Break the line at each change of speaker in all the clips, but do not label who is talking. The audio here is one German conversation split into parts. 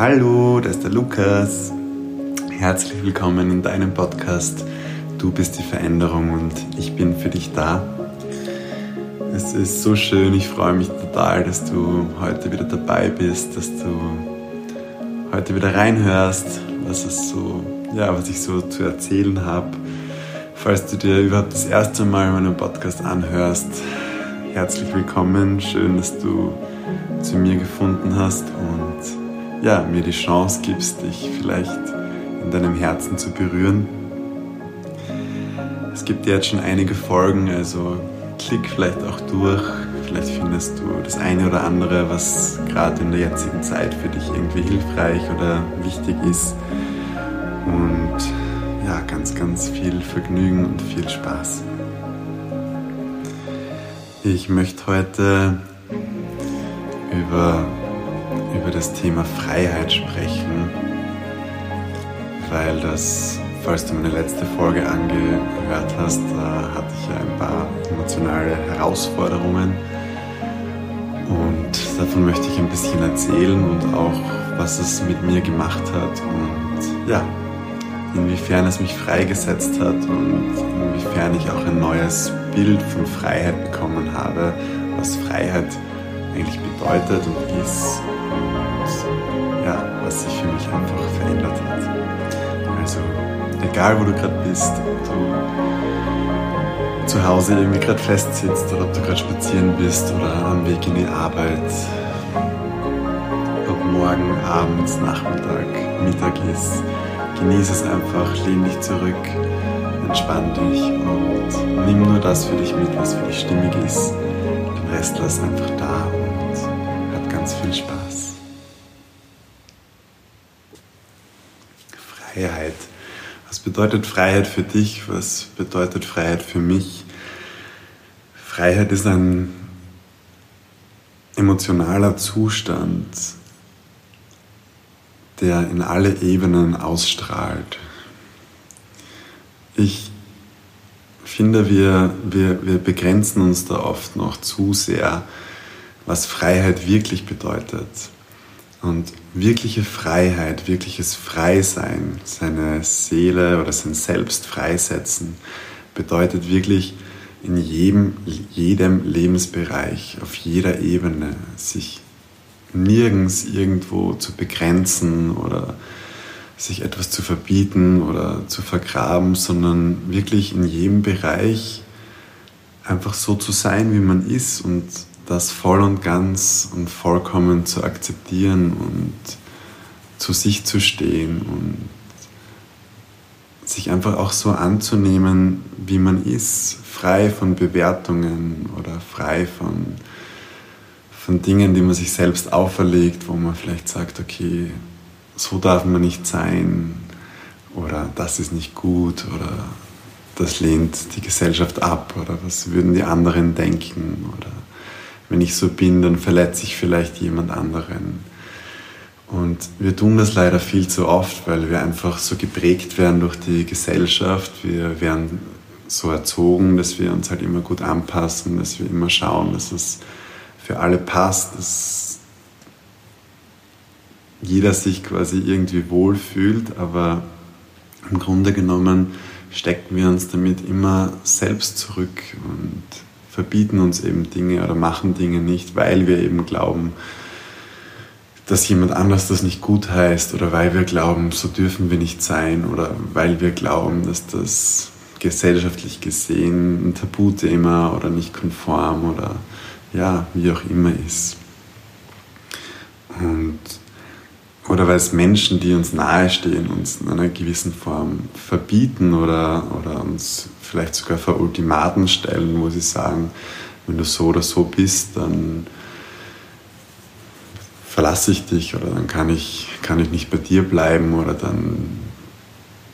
Hallo, das ist der Lukas. Herzlich willkommen in deinem Podcast. Du bist die Veränderung und ich bin für dich da. Es ist so schön, ich freue mich total, dass du heute wieder dabei bist, dass du heute wieder reinhörst, was es so, ja, was ich so zu erzählen habe. Falls du dir überhaupt das erste Mal meinen Podcast anhörst, herzlich willkommen. Schön, dass du zu mir gefunden hast und ja, mir die Chance gibst, dich vielleicht in deinem Herzen zu berühren. Es gibt jetzt schon einige Folgen, also klick vielleicht auch durch. Vielleicht findest du das eine oder andere, was gerade in der jetzigen Zeit für dich irgendwie hilfreich oder wichtig ist. Und ja, ganz, ganz viel Vergnügen und viel Spaß. Ich möchte heute über, über das Thema Freiheit sprechen, weil das, falls du meine letzte Folge angehört hast, da hatte ich ja ein paar emotionale Herausforderungen. Und davon möchte ich ein bisschen erzählen und auch, was es mit mir gemacht hat und ja, inwiefern es mich freigesetzt hat und inwiefern ich auch ein neues Bild von Freiheit bekommen habe, was Freiheit eigentlich bedeutet und ist egal wo du gerade bist, ob du zu Hause irgendwie gerade festsitzt oder ob du gerade spazieren bist oder am Weg in die Arbeit, ob morgen, abends, Nachmittag, Mittag ist, genieße es einfach, lehn dich zurück, entspann dich und nimm nur das für dich mit, was für dich stimmig ist. Den Rest lass einfach da und hab ganz viel Spaß. Freiheit. Was bedeutet Freiheit für dich? Was bedeutet Freiheit für mich? Freiheit ist ein emotionaler Zustand, der in alle Ebenen ausstrahlt. Ich finde, wir, wir, wir begrenzen uns da oft noch zu sehr, was Freiheit wirklich bedeutet. Und wirkliche Freiheit, wirkliches Freisein, seine Seele oder sein Selbst freisetzen, bedeutet wirklich in jedem, jedem Lebensbereich, auf jeder Ebene, sich nirgends irgendwo zu begrenzen oder sich etwas zu verbieten oder zu vergraben, sondern wirklich in jedem Bereich einfach so zu sein, wie man ist und das voll und ganz und vollkommen zu akzeptieren und zu sich zu stehen und sich einfach auch so anzunehmen, wie man ist, frei von Bewertungen oder frei von von Dingen, die man sich selbst auferlegt, wo man vielleicht sagt, okay, so darf man nicht sein oder das ist nicht gut oder das lehnt die Gesellschaft ab oder was würden die anderen denken oder wenn ich so bin, dann verletze ich vielleicht jemand anderen. Und wir tun das leider viel zu oft, weil wir einfach so geprägt werden durch die Gesellschaft. Wir werden so erzogen, dass wir uns halt immer gut anpassen, dass wir immer schauen, dass es für alle passt, dass jeder sich quasi irgendwie wohlfühlt, aber im Grunde genommen stecken wir uns damit immer selbst zurück und verbieten uns eben Dinge oder machen Dinge nicht, weil wir eben glauben, dass jemand anders das nicht gut heißt oder weil wir glauben, so dürfen wir nicht sein oder weil wir glauben, dass das gesellschaftlich gesehen ein Tabuthema oder nicht konform oder ja, wie auch immer ist. Und, oder weil es Menschen, die uns nahestehen, uns in einer gewissen Form verbieten oder, oder uns vielleicht sogar vor Ultimaten stellen, wo sie sagen, wenn du so oder so bist, dann verlasse ich dich oder dann kann ich, kann ich nicht bei dir bleiben oder dann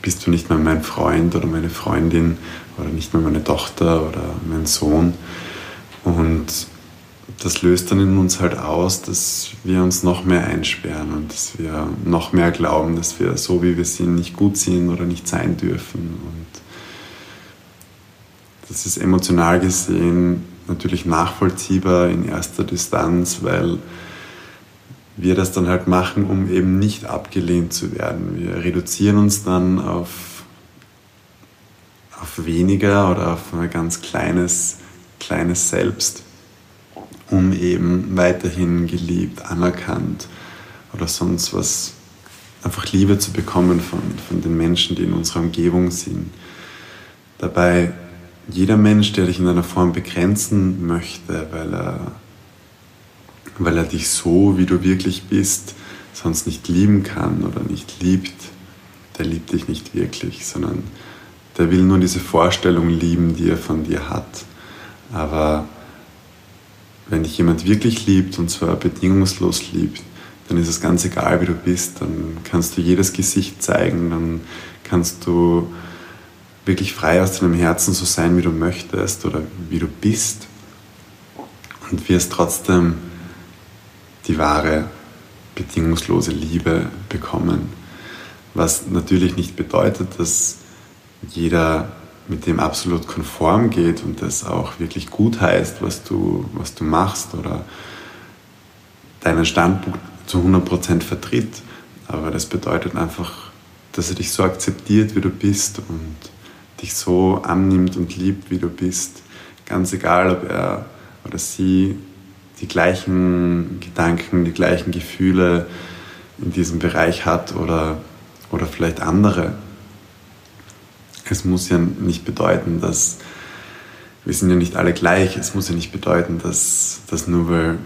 bist du nicht mehr mein Freund oder meine Freundin oder nicht mehr meine Tochter oder mein Sohn. Und das löst dann in uns halt aus, dass wir uns noch mehr einsperren und dass wir noch mehr glauben, dass wir so wie wir sind nicht gut sind oder nicht sein dürfen. Und das ist emotional gesehen natürlich nachvollziehbar in erster Distanz, weil wir das dann halt machen, um eben nicht abgelehnt zu werden. Wir reduzieren uns dann auf, auf weniger oder auf ein ganz kleines, kleines Selbst, um eben weiterhin geliebt, anerkannt oder sonst was, einfach Liebe zu bekommen von, von den Menschen, die in unserer Umgebung sind. Dabei jeder Mensch, der dich in einer Form begrenzen möchte, weil er, weil er dich so, wie du wirklich bist, sonst nicht lieben kann oder nicht liebt, der liebt dich nicht wirklich, sondern der will nur diese Vorstellung lieben, die er von dir hat. Aber wenn dich jemand wirklich liebt und zwar bedingungslos liebt, dann ist es ganz egal, wie du bist. Dann kannst du jedes Gesicht zeigen, dann kannst du wirklich frei aus deinem Herzen so sein, wie du möchtest oder wie du bist und wirst trotzdem die wahre, bedingungslose Liebe bekommen. Was natürlich nicht bedeutet, dass jeder mit dem absolut konform geht und das auch wirklich gut heißt, was du, was du machst oder deinen Standpunkt zu 100% vertritt. Aber das bedeutet einfach, dass er dich so akzeptiert, wie du bist und dich so annimmt und liebt, wie du bist. Ganz egal, ob er oder sie die gleichen Gedanken, die gleichen Gefühle in diesem Bereich hat oder, oder vielleicht andere. Es muss ja nicht bedeuten, dass wir sind ja nicht alle gleich. Es muss ja nicht bedeuten, dass, dass nur weil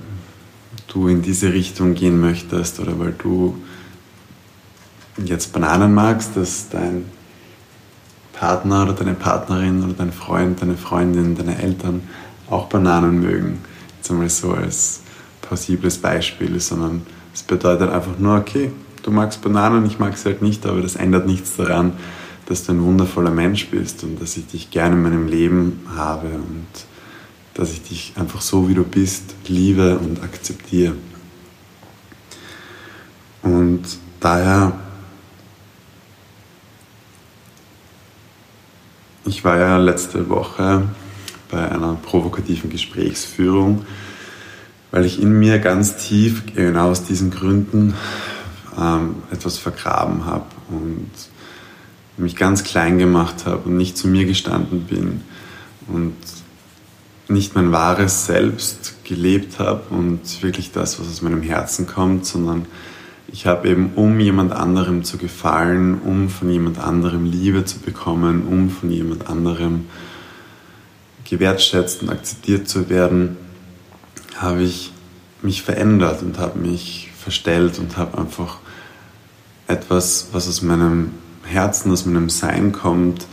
du in diese Richtung gehen möchtest oder weil du jetzt Bananen magst, dass dein Partner oder deine Partnerin oder dein Freund, deine Freundin, deine Eltern auch Bananen mögen. Jetzt einmal so als plausibles Beispiel, sondern es bedeutet einfach nur, okay, du magst Bananen, ich mag sie halt nicht, aber das ändert nichts daran, dass du ein wundervoller Mensch bist und dass ich dich gerne in meinem Leben habe und dass ich dich einfach so, wie du bist, liebe und akzeptiere. Und daher Ich war ja letzte Woche bei einer provokativen Gesprächsführung, weil ich in mir ganz tief, genau aus diesen Gründen, ähm, etwas vergraben habe und mich ganz klein gemacht habe und nicht zu mir gestanden bin und nicht mein wahres Selbst gelebt habe und wirklich das, was aus meinem Herzen kommt, sondern ich habe eben, um jemand anderem zu gefallen, um von jemand anderem Liebe zu bekommen, um von jemand anderem gewertschätzt und akzeptiert zu werden, habe ich mich verändert und habe mich verstellt und habe einfach etwas, was aus meinem Herzen, aus meinem Sein kommt,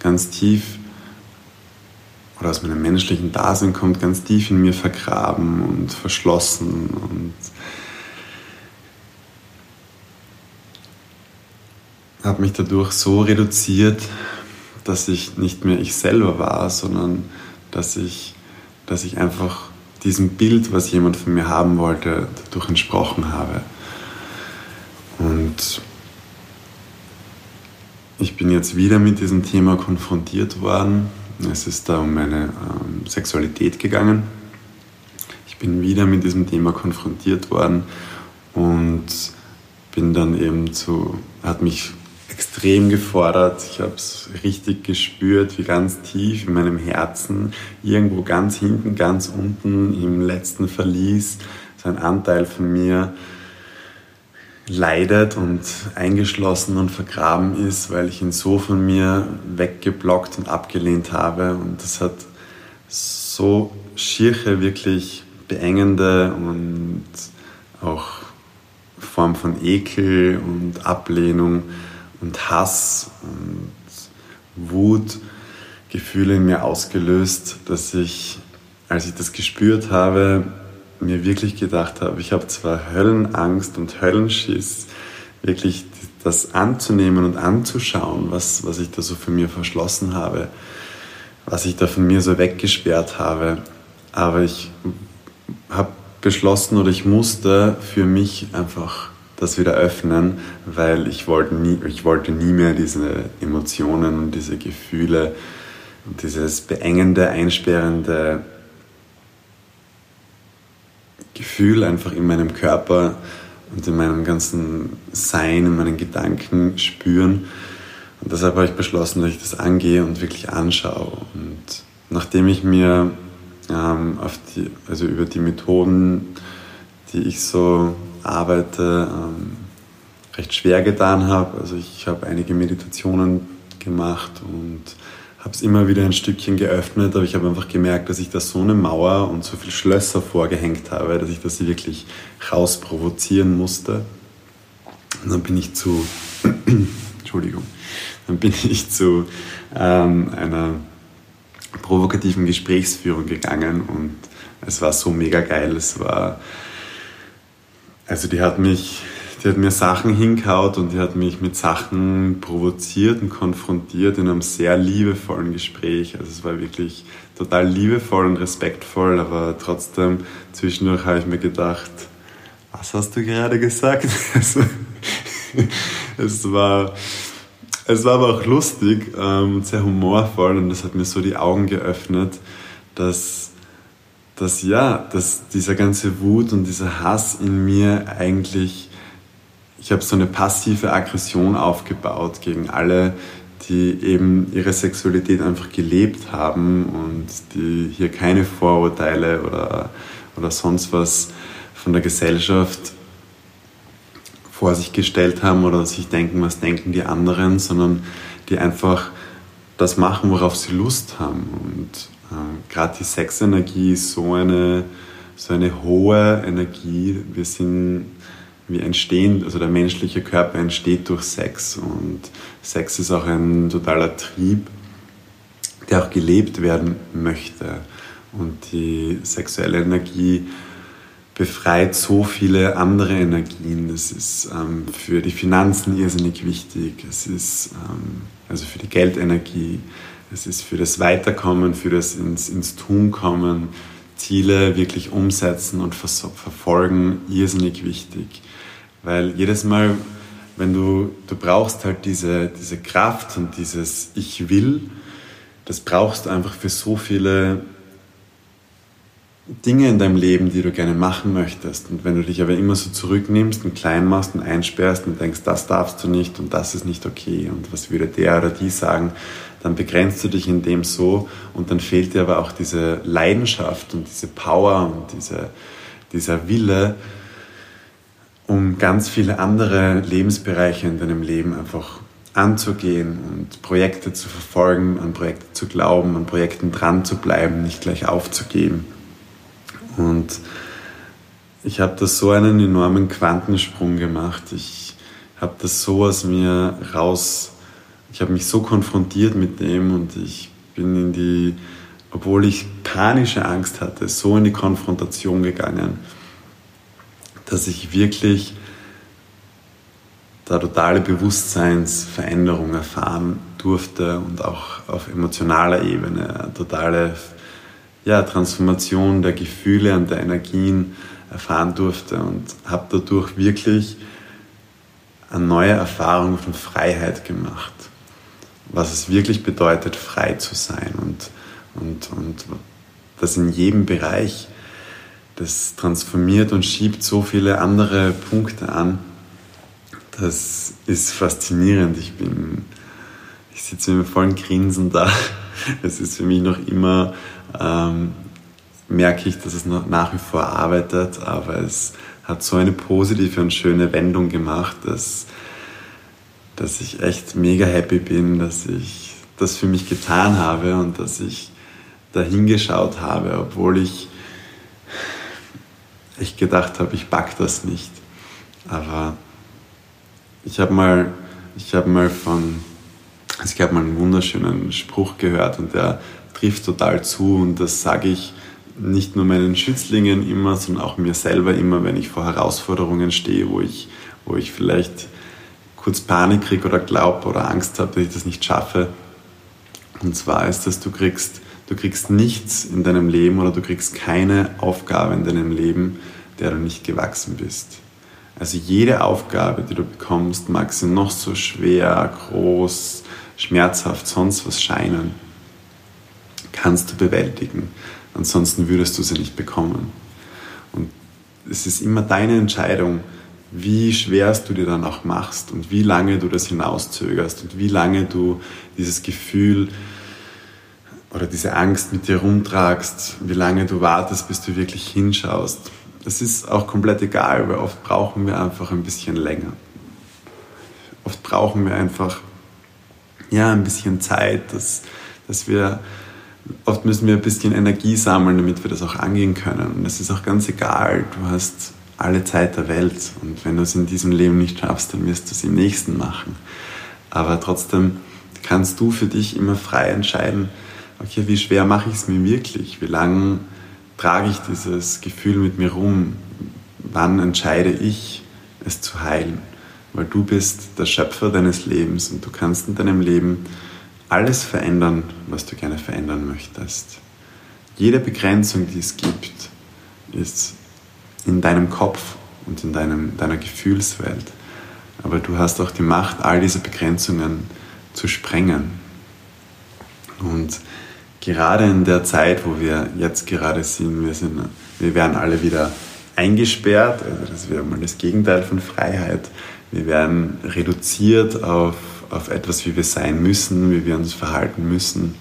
ganz tief oder aus meinem menschlichen Dasein kommt, ganz tief in mir vergraben und verschlossen und habe mich dadurch so reduziert, dass ich nicht mehr ich selber war, sondern dass ich, dass ich einfach diesem Bild, was jemand von mir haben wollte, dadurch entsprochen habe. Und ich bin jetzt wieder mit diesem Thema konfrontiert worden. Es ist da um meine ähm, Sexualität gegangen. Ich bin wieder mit diesem Thema konfrontiert worden und bin dann eben zu, hat mich extrem gefordert. Ich habe es richtig gespürt, wie ganz tief in meinem Herzen, irgendwo ganz hinten, ganz unten im letzten Verlies, so ein Anteil von mir leidet und eingeschlossen und vergraben ist, weil ich ihn so von mir weggeblockt und abgelehnt habe. Und das hat so schierche, wirklich beengende und auch Form von Ekel und Ablehnung und Hass und Wut Gefühle in mir ausgelöst, dass ich, als ich das gespürt habe, mir wirklich gedacht habe, ich habe zwar Höllenangst und Höllenschiss, wirklich das anzunehmen und anzuschauen, was, was ich da so für mir verschlossen habe, was ich da von mir so weggesperrt habe. Aber ich habe beschlossen oder ich musste für mich einfach das wieder öffnen, weil ich wollte nie, ich wollte nie mehr diese Emotionen und diese Gefühle und dieses beengende, einsperrende Gefühl einfach in meinem Körper und in meinem ganzen Sein, in meinen Gedanken spüren. Und deshalb habe ich beschlossen, dass ich das angehe und wirklich anschaue. Und nachdem ich mir ähm, die, also über die Methoden, die ich so arbeite, ähm, recht schwer getan habe, also ich habe einige Meditationen gemacht und habe es immer wieder ein Stückchen geöffnet, aber ich habe einfach gemerkt, dass ich da so eine Mauer und so viele Schlösser vorgehängt habe, dass ich das wirklich rausprovozieren musste. Und dann bin ich zu, Entschuldigung, dann bin ich zu ähm, einer provokativen Gesprächsführung gegangen und es war so mega geil. Es war, also die hat mich die hat mir Sachen hinkaut und die hat mich mit Sachen provoziert und konfrontiert in einem sehr liebevollen Gespräch. Also es war wirklich total liebevoll und respektvoll, aber trotzdem zwischendurch habe ich mir gedacht, was hast du gerade gesagt? Also, es war es war aber auch lustig, ähm, sehr humorvoll und das hat mir so die Augen geöffnet, dass, dass ja, dass dieser ganze Wut und dieser Hass in mir eigentlich ich habe so eine passive Aggression aufgebaut gegen alle, die eben ihre Sexualität einfach gelebt haben und die hier keine Vorurteile oder, oder sonst was von der Gesellschaft vor sich gestellt haben oder sich denken, was denken die anderen, sondern die einfach das machen, worauf sie Lust haben. Und äh, gerade die Sexenergie ist so eine, so eine hohe Energie. Wir sind wir entstehen, also der menschliche Körper entsteht durch Sex und Sex ist auch ein totaler Trieb, der auch gelebt werden möchte. Und die sexuelle Energie befreit so viele andere Energien. Das ist ähm, für die Finanzen irrsinnig wichtig. Es ist ähm, also für die Geldenergie. Es ist für das Weiterkommen, für das ins, ins Tun kommen, Ziele wirklich umsetzen und verfolgen irrsinnig wichtig. Weil jedes Mal, wenn du, du brauchst halt diese, diese Kraft und dieses Ich will, das brauchst du einfach für so viele Dinge in deinem Leben, die du gerne machen möchtest. Und wenn du dich aber immer so zurücknimmst und klein machst und einsperrst und denkst, das darfst du nicht und das ist nicht okay und was würde der oder die sagen, dann begrenzt du dich in dem so und dann fehlt dir aber auch diese Leidenschaft und diese Power und diese, dieser Wille, um ganz viele andere Lebensbereiche in deinem Leben einfach anzugehen und Projekte zu verfolgen, an Projekte zu glauben, an Projekten dran zu bleiben, nicht gleich aufzugeben. Und ich habe da so einen enormen Quantensprung gemacht. Ich habe das so aus mir raus, ich habe mich so konfrontiert mit dem und ich bin in die, obwohl ich panische Angst hatte, so in die Konfrontation gegangen dass ich wirklich da totale Bewusstseinsveränderung erfahren durfte und auch auf emotionaler Ebene totale ja, Transformation der Gefühle und der Energien erfahren durfte und habe dadurch wirklich eine neue Erfahrung von Freiheit gemacht. Was es wirklich bedeutet, frei zu sein und, und, und das in jedem Bereich das transformiert und schiebt so viele andere Punkte an. Das ist faszinierend. Ich bin, ich sitze mit vollen Grinsen da. Es ist für mich noch immer, ähm, merke ich, dass es noch nach wie vor arbeitet, aber es hat so eine positive und schöne Wendung gemacht, dass, dass ich echt mega happy bin, dass ich das für mich getan habe und dass ich da hingeschaut habe, obwohl ich ich gedacht habe, ich pack das nicht. Aber ich habe mal, ich habe mal von, also ich habe mal einen wunderschönen Spruch gehört und der trifft total zu und das sage ich nicht nur meinen Schützlingen immer, sondern auch mir selber immer, wenn ich vor Herausforderungen stehe, wo ich, wo ich vielleicht kurz Panik kriege oder glaube oder Angst habe, dass ich das nicht schaffe. Und zwar ist das, du kriegst Du kriegst nichts in deinem Leben oder du kriegst keine Aufgabe in deinem Leben, der du nicht gewachsen bist. Also jede Aufgabe, die du bekommst, mag sie noch so schwer, groß, schmerzhaft, sonst was scheinen, kannst du bewältigen. Ansonsten würdest du sie nicht bekommen. Und es ist immer deine Entscheidung, wie schwer es du dir dann auch machst und wie lange du das hinauszögerst und wie lange du dieses Gefühl oder diese Angst mit dir rumtragst, wie lange du wartest, bis du wirklich hinschaust. Das ist auch komplett egal, weil oft brauchen wir einfach ein bisschen länger. Oft brauchen wir einfach ja, ein bisschen Zeit, dass, dass wir, oft müssen wir ein bisschen Energie sammeln, damit wir das auch angehen können. Und es ist auch ganz egal, du hast alle Zeit der Welt und wenn du es in diesem Leben nicht schaffst, dann wirst du es im nächsten machen. Aber trotzdem kannst du für dich immer frei entscheiden, okay, wie schwer mache ich es mir wirklich? Wie lange trage ich dieses Gefühl mit mir rum? Wann entscheide ich, es zu heilen? Weil du bist der Schöpfer deines Lebens und du kannst in deinem Leben alles verändern, was du gerne verändern möchtest. Jede Begrenzung, die es gibt, ist in deinem Kopf und in deinem, deiner Gefühlswelt. Aber du hast auch die Macht, all diese Begrenzungen zu sprengen. Und gerade in der Zeit, wo wir jetzt gerade sind, wir, sind, wir werden alle wieder eingesperrt, also das wäre mal das Gegenteil von Freiheit. Wir werden reduziert auf, auf etwas, wie wir sein müssen, wie wir uns verhalten müssen.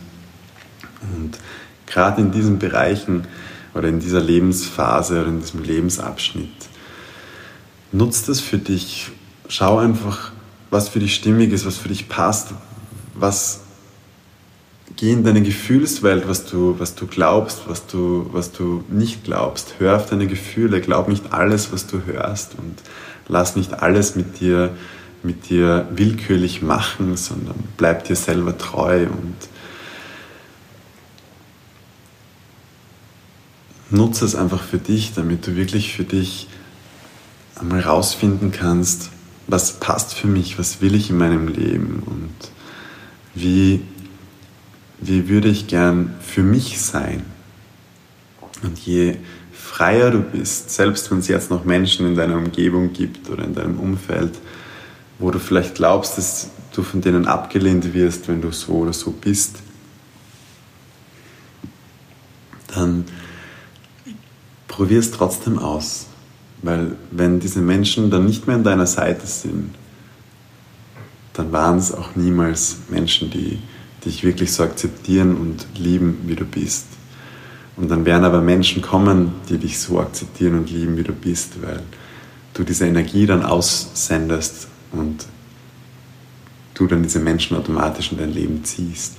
Und gerade in diesen Bereichen oder in dieser Lebensphase oder in diesem Lebensabschnitt, nutzt es für dich. Schau einfach, was für dich stimmig ist, was für dich passt, was geh in deine Gefühlswelt, was du, was du glaubst, was du, was du nicht glaubst. Hör auf deine Gefühle, glaub nicht alles, was du hörst und lass nicht alles mit dir, mit dir willkürlich machen, sondern bleib dir selber treu und nutze es einfach für dich, damit du wirklich für dich einmal rausfinden kannst, was passt für mich, was will ich in meinem Leben und wie, wie würde ich gern für mich sein. Und je freier du bist, selbst wenn es jetzt noch Menschen in deiner Umgebung gibt oder in deinem Umfeld, wo du vielleicht glaubst, dass du von denen abgelehnt wirst, wenn du so oder so bist, dann probier es trotzdem aus. Weil wenn diese Menschen dann nicht mehr an deiner Seite sind, dann waren es auch niemals Menschen, die dich wirklich so akzeptieren und lieben, wie du bist. Und dann werden aber Menschen kommen, die dich so akzeptieren und lieben, wie du bist, weil du diese Energie dann aussendest und du dann diese Menschen automatisch in dein Leben ziehst.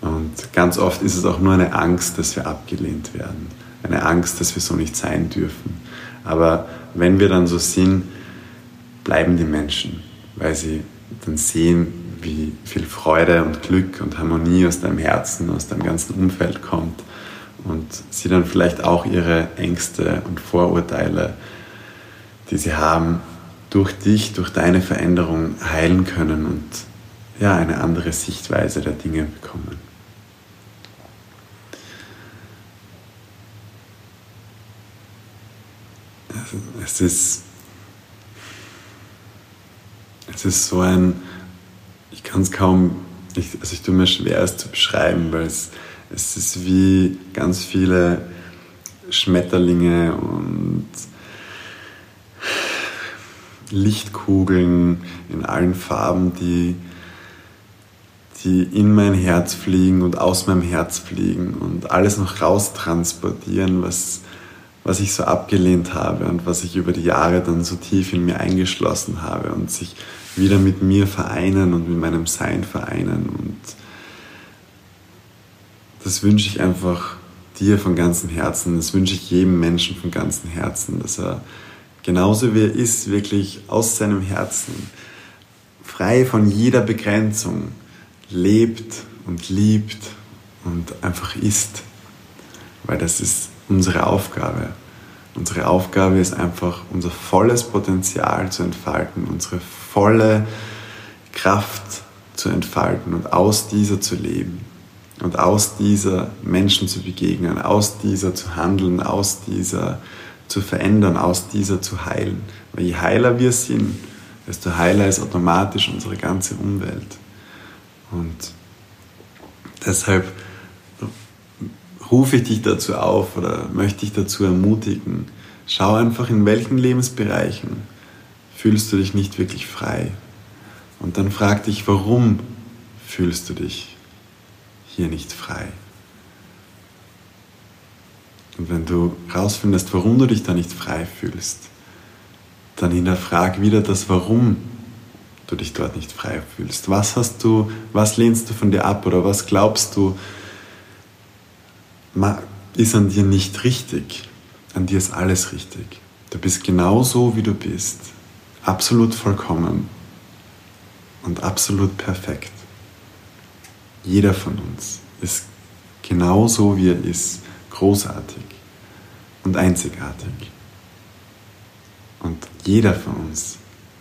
Und ganz oft ist es auch nur eine Angst, dass wir abgelehnt werden. Eine Angst, dass wir so nicht sein dürfen. Aber wenn wir dann so sind, bleiben die Menschen, weil sie dann sehen, wie viel Freude und Glück und Harmonie aus deinem Herzen, aus deinem ganzen Umfeld kommt und sie dann vielleicht auch ihre Ängste und Vorurteile, die sie haben, durch dich, durch deine Veränderung heilen können und ja, eine andere Sichtweise der Dinge bekommen. Es ist, es ist so ein, ich kann es kaum, ich, also ich tue mir schwer, es zu beschreiben, weil es, es ist wie ganz viele Schmetterlinge und Lichtkugeln in allen Farben, die, die in mein Herz fliegen und aus meinem Herz fliegen und alles noch raustransportieren, was, was ich so abgelehnt habe und was ich über die Jahre dann so tief in mir eingeschlossen habe und sich wieder mit mir vereinen und mit meinem Sein vereinen und das wünsche ich einfach dir von ganzem Herzen, das wünsche ich jedem Menschen von ganzem Herzen, dass er genauso wie er ist, wirklich aus seinem Herzen, frei von jeder Begrenzung, lebt und liebt und einfach ist. Weil das ist unsere Aufgabe. Unsere Aufgabe ist einfach, unser volles Potenzial zu entfalten, unsere volle Kraft zu entfalten und aus dieser zu leben und aus dieser Menschen zu begegnen, aus dieser zu handeln, aus dieser zu verändern, aus dieser zu heilen. Weil je heiler wir sind, desto heiler ist automatisch unsere ganze Umwelt. Und deshalb rufe ich dich dazu auf oder möchte dich dazu ermutigen, schau einfach in welchen Lebensbereichen fühlst du dich nicht wirklich frei. Und dann frag dich, warum fühlst du dich hier nicht frei? Und wenn du herausfindest, warum du dich da nicht frei fühlst, dann hinterfrag wieder das Warum du dich dort nicht frei fühlst. Was hast du, was lehnst du von dir ab oder was glaubst du, ist an dir nicht richtig? An dir ist alles richtig. Du bist genauso, wie du bist. Absolut vollkommen und absolut perfekt. Jeder von uns ist genauso, wie er ist, großartig und einzigartig. Und jeder von uns,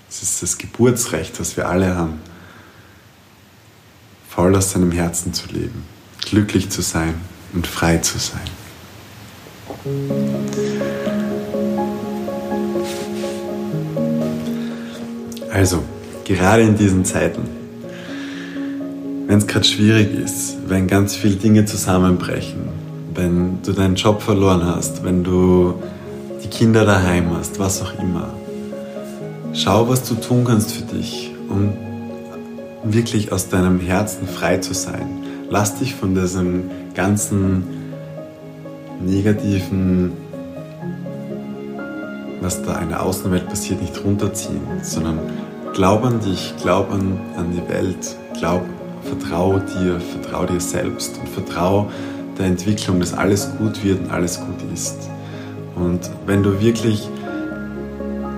es ist das Geburtsrecht, das wir alle haben, voll aus seinem Herzen zu leben, glücklich zu sein und frei zu sein. Also, gerade in diesen Zeiten, wenn es gerade schwierig ist, wenn ganz viele Dinge zusammenbrechen, wenn du deinen Job verloren hast, wenn du die Kinder daheim hast, was auch immer. Schau, was du tun kannst für dich, um wirklich aus deinem Herzen frei zu sein. Lass dich von diesem ganzen negativen, was da in der Außenwelt passiert, nicht runterziehen, sondern glaub an dich, glaub an, an die Welt, glaub, vertrau dir, vertrau dir selbst und vertrau der Entwicklung, dass alles gut wird und alles gut ist. Und wenn du wirklich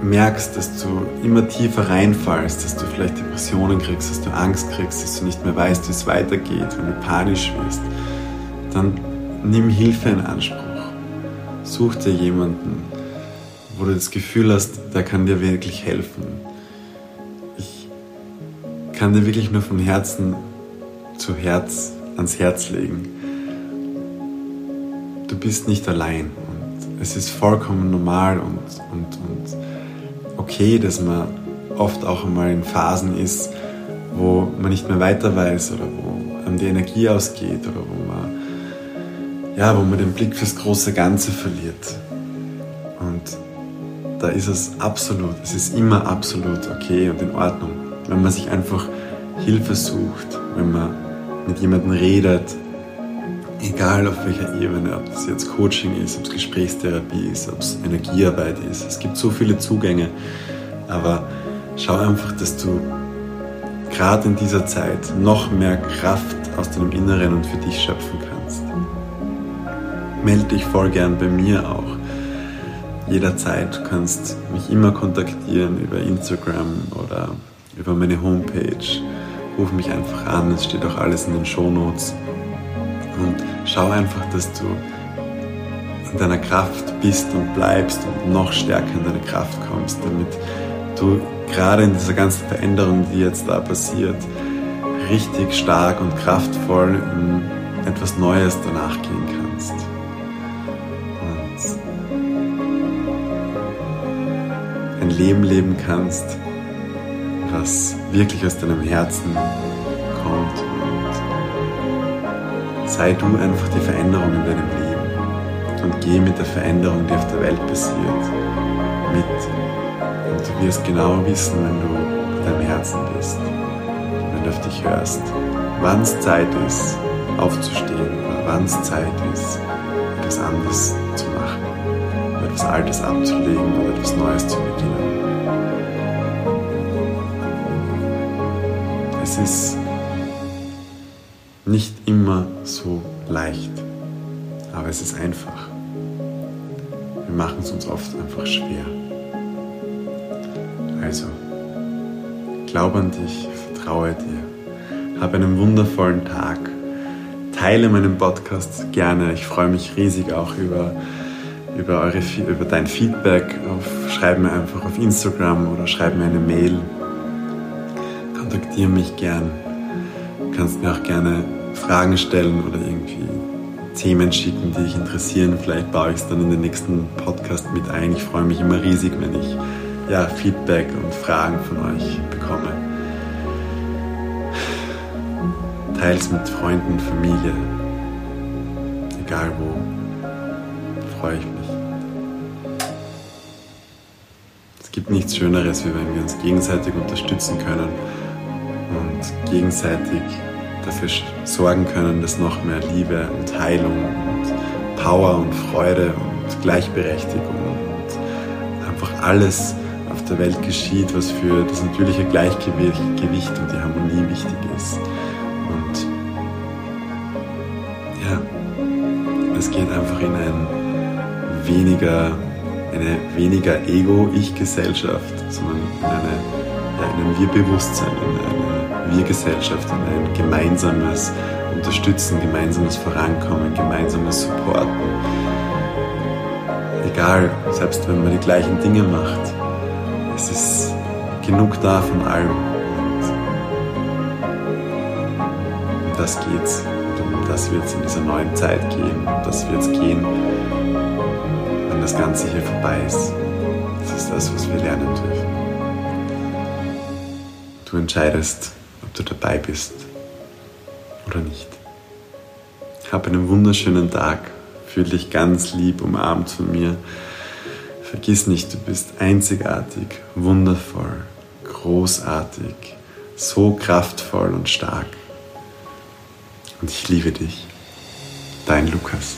merkst, dass du immer tiefer reinfallst, dass du vielleicht Depressionen kriegst, dass du Angst kriegst, dass du nicht mehr weißt, wie es weitergeht, wenn du panisch wirst, dann nimm Hilfe in Anspruch. Such dir jemanden, wo du das Gefühl hast, der kann dir wirklich helfen. Kann dir wirklich nur von Herzen zu Herz ans Herz legen du bist nicht allein. Und es ist vollkommen normal und, und, und okay, dass man oft auch einmal in Phasen ist, wo man nicht mehr weiter weiß oder wo einem die Energie ausgeht oder wo man, ja, wo man den Blick fürs große Ganze verliert. Und da ist es absolut, es ist immer absolut okay und in Ordnung, wenn man sich einfach Hilfe sucht, wenn man mit jemandem redet, egal auf welcher Ebene, ob das jetzt Coaching ist, ob es Gesprächstherapie ist, ob es Energiearbeit ist. Es gibt so viele Zugänge, aber schau einfach, dass du gerade in dieser Zeit noch mehr Kraft aus deinem Inneren und für dich schöpfen kannst. Melde dich voll gern bei mir auch. Jederzeit. Kannst mich immer kontaktieren über Instagram oder über meine Homepage. Ruf mich einfach an, es steht auch alles in den Show Notes. Und schau einfach, dass du in deiner Kraft bist und bleibst und noch stärker in deine Kraft kommst, damit du gerade in dieser ganzen Veränderung, die jetzt da passiert, richtig stark und kraftvoll in etwas Neues danach gehen kannst. Und ein Leben leben kannst, was wirklich aus deinem Herzen kommt sei du einfach die Veränderung in deinem Leben und geh mit der Veränderung, die auf der Welt passiert, mit. Und du wirst genau wissen, wenn du mit deinem Herzen bist, wenn du auf dich hörst, wann es Zeit ist, aufzustehen oder wann es Zeit ist, etwas anderes zu machen, etwas Altes abzulegen oder etwas Neues zu beginnen. Es ist nicht immer so leicht, aber es ist einfach. Wir machen es uns oft einfach schwer. Also, glaube an dich, vertraue dir, habe einen wundervollen Tag, teile meinen Podcast gerne. Ich freue mich riesig auch über, über, eure, über dein Feedback. Auf, schreib mir einfach auf Instagram oder schreib mir eine Mail. Kontaktiere mich gern. Du kannst mir auch gerne Fragen stellen oder irgendwie Themen schicken, die dich interessieren. Vielleicht baue ich es dann in den nächsten Podcast mit ein. Ich freue mich immer riesig, wenn ich ja, Feedback und Fragen von euch bekomme. Teils mit Freunden, Familie, egal wo, freue ich mich. Es Es gibt nichts Schöneres, wie wenn wir uns gegenseitig unterstützen können und gegenseitig dafür sorgen können, dass noch mehr Liebe und Heilung und Power und Freude und Gleichberechtigung und einfach alles auf der Welt geschieht, was für das natürliche Gleichgewicht und die Harmonie wichtig ist. Und ja, es geht einfach in ein weniger, eine weniger Ego-Ich-Gesellschaft, sondern in, eine, ja, in ein Wir-Bewusstsein, in eine Wir-Gesellschaft, in ein gemeinsames Unterstützen, gemeinsames Vorankommen, gemeinsames Supporten. Egal, selbst wenn man die gleichen Dinge macht, es ist genug da von allem. Und um das geht's. Und um das wird es in dieser neuen Zeit gehen. Um das wird es gehen, wenn das Ganze hier vorbei ist. Das ist das, was wir lernen dürfen. Du entscheidest, ob du dabei bist oder nicht. Hab einen wunderschönen Tag. Fühl dich ganz lieb umarmt von mir. Vergiss nicht, du bist einzigartig, wundervoll, großartig, so kraftvoll und stark. Und ich liebe dich. Dein Lukas.